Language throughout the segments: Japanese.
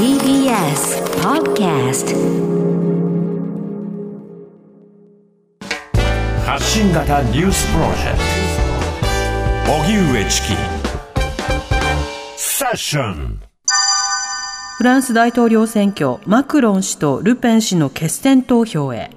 TBS Podcast 発信型ニュースプロジェクト。荻上チキ。セッション。フランス大統領選挙、マクロン氏とルペン氏の決選投票へ。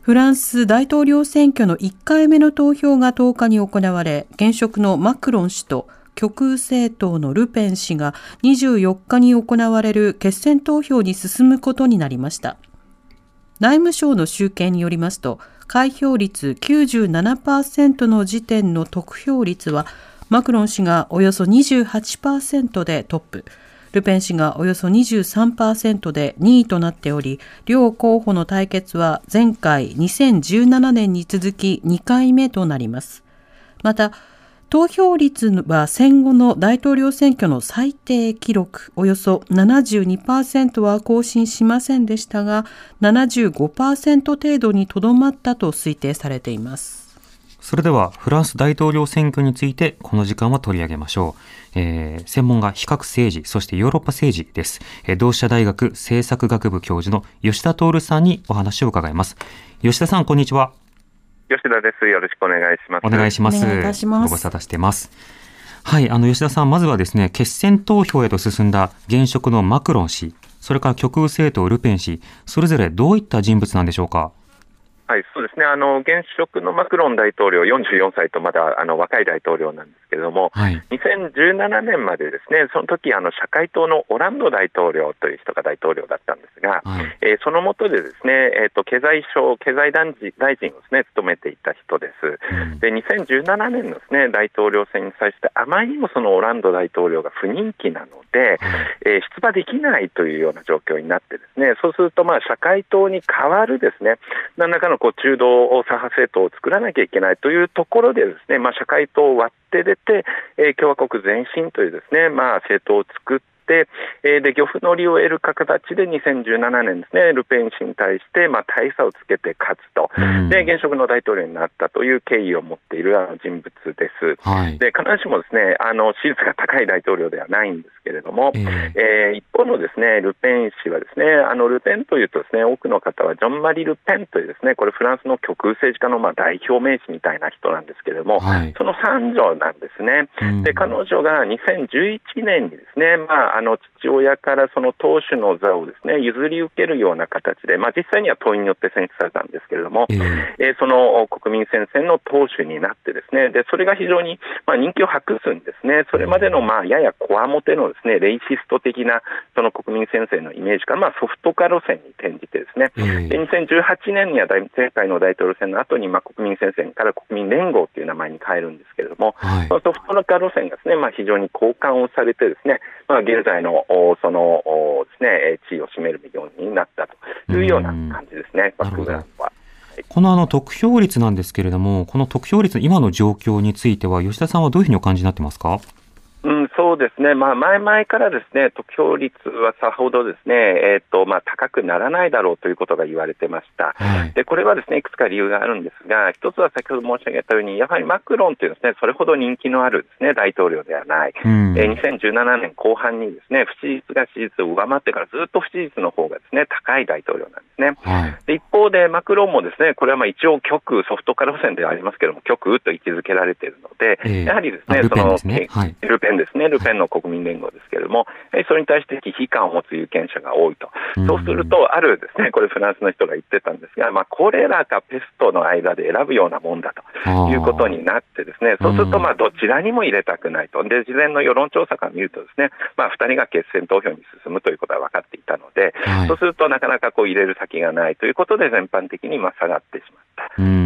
フランス大統領選挙の1回目の投票が10日に行われ、現職のマクロン氏と極右政党のルペン氏が24日に行われる決選投票に進むことになりました。内務省の集計によりますと、開票率97%の時点の得票率は、マクロン氏がおよそ28%でトップ、ルペン氏がおよそ23%で2位となっており、両候補の対決は前回2017年に続き2回目となります。また、投票率は戦後の大統領選挙の最低記録およそ72%は更新しませんでしたが75%程度にとどまったと推定されています。それではフランス大統領選挙についてこの時間は取り上げましょう、えー、専門が比較政治そしてヨーロッパ政治です、えー、同志社大学政策学部教授の吉田徹さんにお話を伺います。吉田さんこんにちは。吉田です。よろしくお願いします。お願いします。お願いいたします。ご無沙汰してます。はい、あの吉田さん、まずはですね、決選投票へと進んだ現職のマクロン氏、それから極右政党ルペン氏、それぞれどういった人物なんでしょうか？はい、そうですね、あの現職のマクロン大統領、44歳とまだあの若い大統領なんですけれども、はい、2017年までですね、その時あの社会党のオランド大統領という人が大統領だったんですが、はい、えー、その下でですね、えーと、経済省、経済大臣大臣をですね務めていた人です。うん、で2017年のですね大統領選に際して、あまりにもそのオランド大統領が不人気なので、えー、出馬できないというような状況になってですね、そうするとまあ社会党に代わるですね何らかのこう中道左派政党を作らなきゃいけないというところでですね、まあ、社会党を割って出て、えー、共和国前進というですね、まあ、政党を作って、えー、で漁夫の利を得る形で2017年ですねルペン氏に対して、まあ、大差をつけて勝つと、で現職の大統領になったという経緯を持っている人物です、はい、で必ずしもですねあの支持率が高い大統領ではないんですけれども、えー、えー、一方のですねルペン氏はですねあのルペンというとですね多くの方はジョン・マリ・ルペンというですねこれフランスの極右政治家のまあ代表名詞みたいな人なんですけれども、はい、その三女なんですね。で彼女が2011年にですね、まあ、あの父親からその党首の座をですね譲り受けるような形で、まあ、実際には党員によって選出されたんですけれども、えー、えー、その国民戦線の党首になってですねでそれが非常にまあ人気を博すんですね。それまでのまあややこわもてのですねレイシスト的なその国民戦線のイメージからまあソフト化路線に転じてですね、えー、で2018年には前回の大統領選の後にまあ国民戦線から国民連合という名前に変えるんですけれども、はい、ソフト化路線がですねまあ非常に好感をされてですねまあ現在のそのですね地位を占めるようになったというような感じですね、バックグラウンドは。このあの得票率なんですけれども、この得票率、今の状況については、吉田さんはどういうふうにお感じになってますか？ですね、まあ、前々からですね得票率はさほどですね、えーとまあ、高くならないだろうということが言われてました、はい、でこれはですねいくつか理由があるんですが、一つは先ほど申し上げたように、やはりマクロンというですねそれほど人気のあるですね大統領ではない、うん、えー、2017年後半にですね不支持率が支持率を上回ってからずっと不支持率の方がですね高い大統領なんですね、はい、で一方でマクロンもですねこれはまあ一応極右ソフト化路線ではありますけれども極右と位置づけられているので、えー、やはりですねその、ねはい、ルペンですねルペンの国民連合ですけれども、それに対して危機感を持つ有権者が多いと、そうすると、あるですねこれ、フランスの人が言ってたんですが、まあ、コレラかペストの間で選ぶようなもんだということになって、ですねそうすると、まあ、どちらにも入れたくないと、で事前の世論調査から見ると、ですね、まあ、2人が決選投票に進むということは分かっていたので、はい、そうするとなかなかこう入れる先がないということで、全般的にまあ下がってしまった。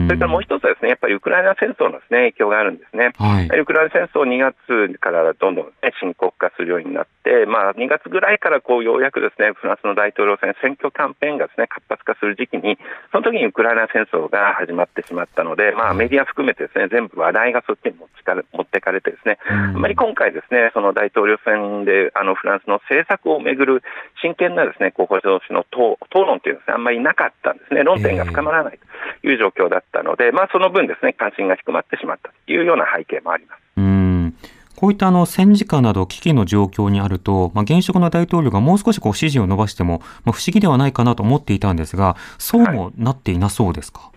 それからもう一つはですね、やっぱりウクライナ戦争のです、ね、影響があるんですね。はい、ウクライナ戦争2月からどんどん、ね、深刻化するようになって、まあ、2月ぐらいからこうようやくですねフランスの大統領選、選挙キャンペーンがです、ね、活発化する時期に、その時にウクライナ戦争が始まってしまったので、まあ、メディア含めてですね全部話題がそっちに持ってかれて、ですね、あまり今回、ですねその大統領選であのフランスの政策をめぐる真剣なですね候補者同士の討論というのは、ね、あんまりなかったんですね、論点が深まらない。という状況だったので、まあ、その分、ですね関心が低まってしまったというような背景もあります。うんこういったあの戦時下など危機の状況にあると、まあ、現職の大統領がもう少しこう支持を伸ばしても、まあ、不思議ではないかなと思っていたんですが、そうもなっていなそうですか？はい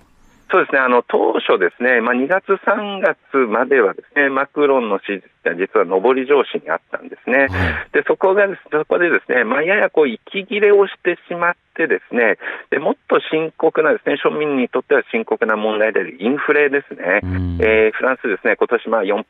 そうですね、あの当初ですね、まあ、2月、3月まではですね、マクロンの支持って実は上り調子にあったんですね。で、そこが、そこでですね、まあ、ややこう息切れをしてしまって、ですねでもっと深刻なですね庶民にとっては深刻な問題であるインフレですね、えー、フランスですね今年まあ4%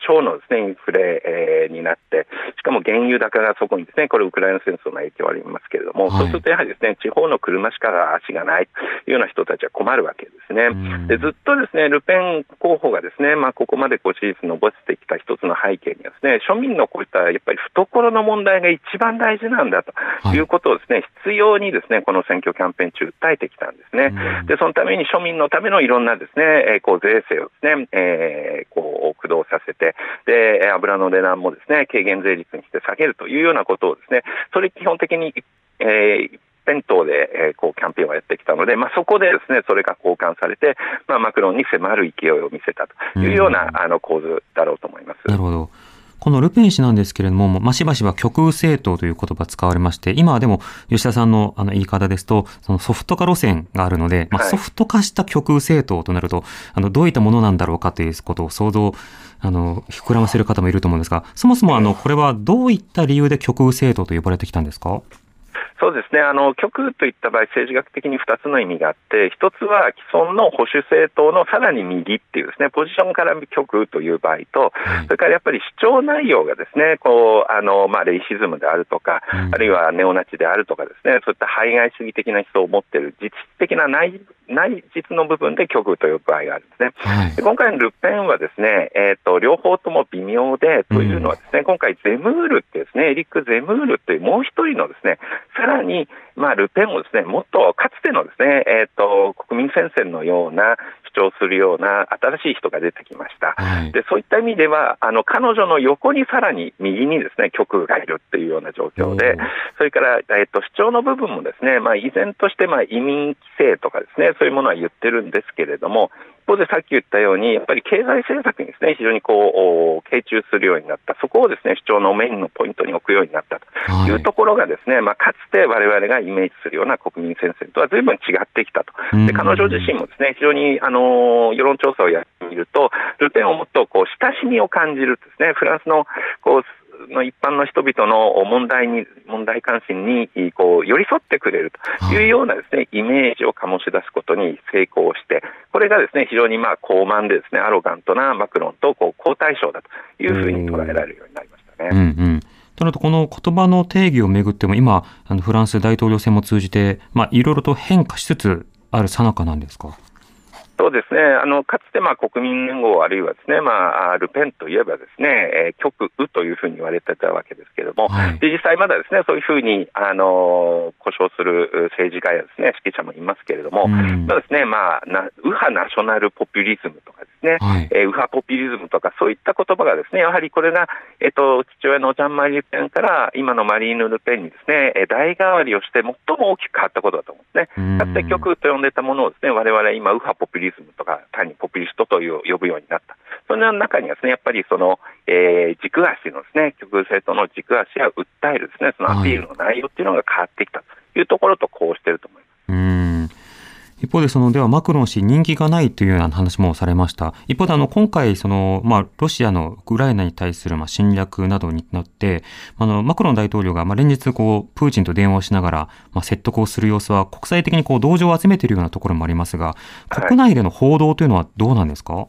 超のですねインフレ、えー、になって、しかも原油高がそこにですねこれウクライナ戦争の影響ありますけれども、はい、そうするとやはりですね地方の車しか足がないというような人たちは困るわけですね。でずっとですねルペン候補がですねまあここまでこう支持率伸ばしてきた一つの背景にはですね庶民のこういったやっぱり懐の問題が一番大事なんだということをですね、必要にですねこの選挙キャンペーン中、訴えてきたんですね、でそのために庶民のためのいろんなですね、えー、こう税制をですね、えー、こう駆動させて、で油の値段もですね軽減税率にして下げるというようなことをですね、それ基本的に、えー辺倒で、えー、こうキャンペーンをやってきたので、まあ、そこでですねそれが交換されて、まあ、マクロンに迫る勢いを見せたというような、あの構図だろうと思います。なるほどこのルペン氏なんですけれども、ましばしば極右政党という言葉使われまして、今はでも吉田さんのあの言い方ですと、そのソフト化路線があるので、まあ、ソフト化した極右政党となると、あのどういったものなんだろうかということを想像、あの膨らませる方もいると思うんですが、そもそもあのこれはどういった理由で極右政党と呼ばれてきたんですか？そうですね、あの極右といった場合、政治学的に2つの意味があって、1つは既存の保守政党のさらに右っていうですねポジションから極右という場合と、それからやっぱり主張内容がですねこうあの、まあ、レイシズムであるとか、あるいはネオナチであるとか、ですねそういった排外主義的な思想を持っている実質的な内内実の部分で極右という場合があるんですね。はい、今回のルペンはですね、えーと、両方とも微妙で、というのはですね、今回ゼムールってですね、エリック・ゼムールというもう一人のですね、さらに、まあ、ルペンをですね、もっとかつてのですね、えーと、国民戦線のような主張するような新しい人が出てきました。はい、でそういった意味では、あの彼女の横にさらに右にですね、極右がいるっていうような状況で、それから、えーと、主張の部分もですね、まあ、依然としてまあ移民規制とかですね、そういうものは言ってるんですけれども、一方でさっき言ったように、やっぱり経済政策にですね、非常にこう、傾注するようになった、そこをですね、主張のメインのポイントに置くようになったと。い。うところがですね、はい、まあ、かつて我々がイメージするような国民戦線とは随分違ってきたと。で、彼女自身もですね、非常に、あの、世論調査をやってみると、ルペンをもっとこう、親しみを感じるですね、フランスの、こう、の一般の人々の問題に問題関心にこう寄り添ってくれるというようなですね、イメージを醸し出すことに成功して、これがですね非常にまあ高慢でですねアロガントなマクロンとこう好対象だというふうに捉えられるようになりましたね。うんうんとなると、この言葉の定義をめぐっても、今、あのフランス大統領選も通じて、まあ、いろいろと変化しつつあるさなかなんですか？そうですね。あのかつてまあ国民連合、あるいはですね、まあ、ルペンといえば、ですね、えー、極右というふうに言われてたわけですけれども、はい、実際まだですねそういうふうにあの故障する政治家やですね指揮者もいますけれども、うん、ですねまあ、な右派ナショナルポピュリズムとかですね、はい、えー、右派ポピュリズムとか、そういった言葉がですねやはりこれが、えっと、父親のジャンマリー・ルペンから今のマリーヌ・ルペンにですね代替わりをして最も大きく変わったことだと思うんですね。かつて極右と呼んでたものをですね我々今右派ポピュリズムとか単にポピュリストという呼ぶようになった。その中にはですねやっぱりその、えー、軸足のですね極右政党の軸足や訴えるですねそのアピールの内容っていうのが変わってきたというところとこうしてると思います。うん一方でそのではマクロン氏人気がないというような話もされました。一方であの今回そのまあロシアのウクライナに対するまあ侵略などになってあのマクロン大統領がまあ連日こうプーチンと電話をしながらまあ説得をする様子は国際的にこう同情を集めているようなところもありますが国内での報道というのはどうなんですか、はい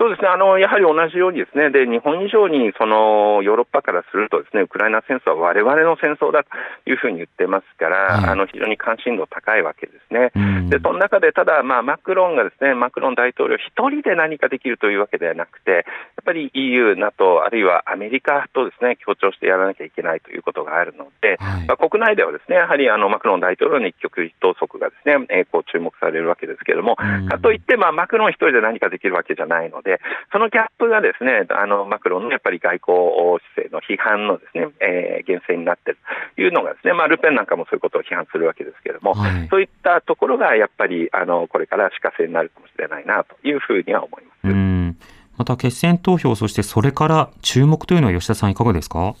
そうですね。あのやはり同じようにですね。で日本以上にそのヨーロッパからするとですねウクライナ戦争は我々の戦争だというふうに言ってますから、はい、あの非常に関心度高いわけですね。でその中でただ、まあ、マクロンがですねマクロン大統領一人で何かできるというわけではなくてやっぱり EU、NATO あるいはアメリカとですね協調してやらなきゃいけないということがあるので、はい、まあ、国内ではですねやはりあのマクロン大統領の一極一投足がですね、えー、こう注目されるわけですけれども、かといって、まあ、マクロン一人で何かできるわけじゃないのでで、そのギャップがですね、あのマクロンのやっぱり外交姿勢の批判のですね、えー、源泉になっているというのがですね、まあ、ルペンなんかもそういうことを批判するわけですけれども、はい、そういったところがやっぱりあのこれから死活性になるかもしれないなというふうには思います。また決選投票、そしてそれから注目というのは吉田さんいかがですか？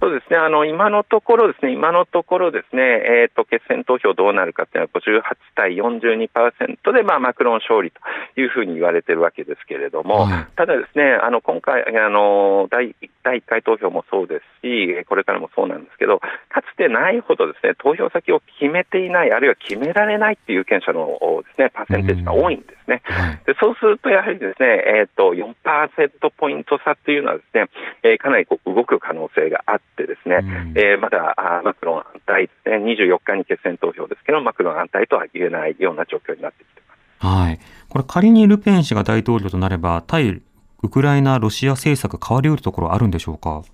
そうですね、あの今のところですね、今のところですね、えーと、決選投票どうなるかっていうのは58対42%で、まあ、マクロン勝利というふうに言われてるわけですけれども、はい、ただですね、あの今回あの第、第1回投票もそうですし、これからもそうなんですけど、かつてないほどですね、投票先を決めていない、あるいは決められないっていう有権者のですね、パーセンテージが多いんですね。でそうすると、やはりですね、えーと、と4%ポイント差っていうのはですね、えー、かなりこう動く可能性があって、ですね、うん、えー、まだマクロン安泰ですね、24日に決選投票ですけど、マクロン安泰とは言えないような状況になってきてます。はい。これ仮にルペン氏が大統領となれば、対ウクライナ、ロシア政策変わりうるところあるんでしょうか？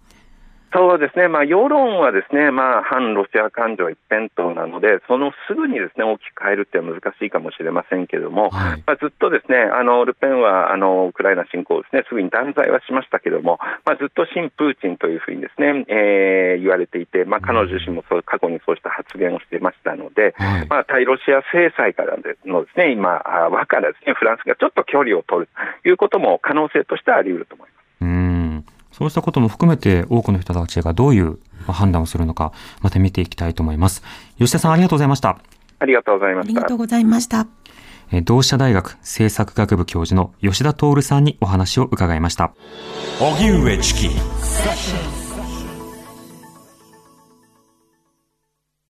そうですね、まあ、世論はですね、まあ、反ロシア感情一辺倒なので、そのすぐにですね大きく変えるって難しいかもしれませんけれども、はい、まあ、ずっとですねあのルペンはあのウクライナ侵攻をですねすぐに断罪はしましたけれども、まあ、ずっと親プーチンというふうにですね、えー、言われていて、まあ、彼女自身もそう過去にそうした発言をしていましたので、はい、まあ、対ロシア制裁からのですね今、和からですねフランスがちょっと距離を取るということも可能性としてはあり得ると思います。そうしたことも含めて多くの人たちがどういう判断をするのか、また見ていきたいと思います。吉田さんありがとうございました。ありがとうございました。ありがとうございました。同志社大学政策学部教授の吉田徹さんにお話を伺いました。荻上チキ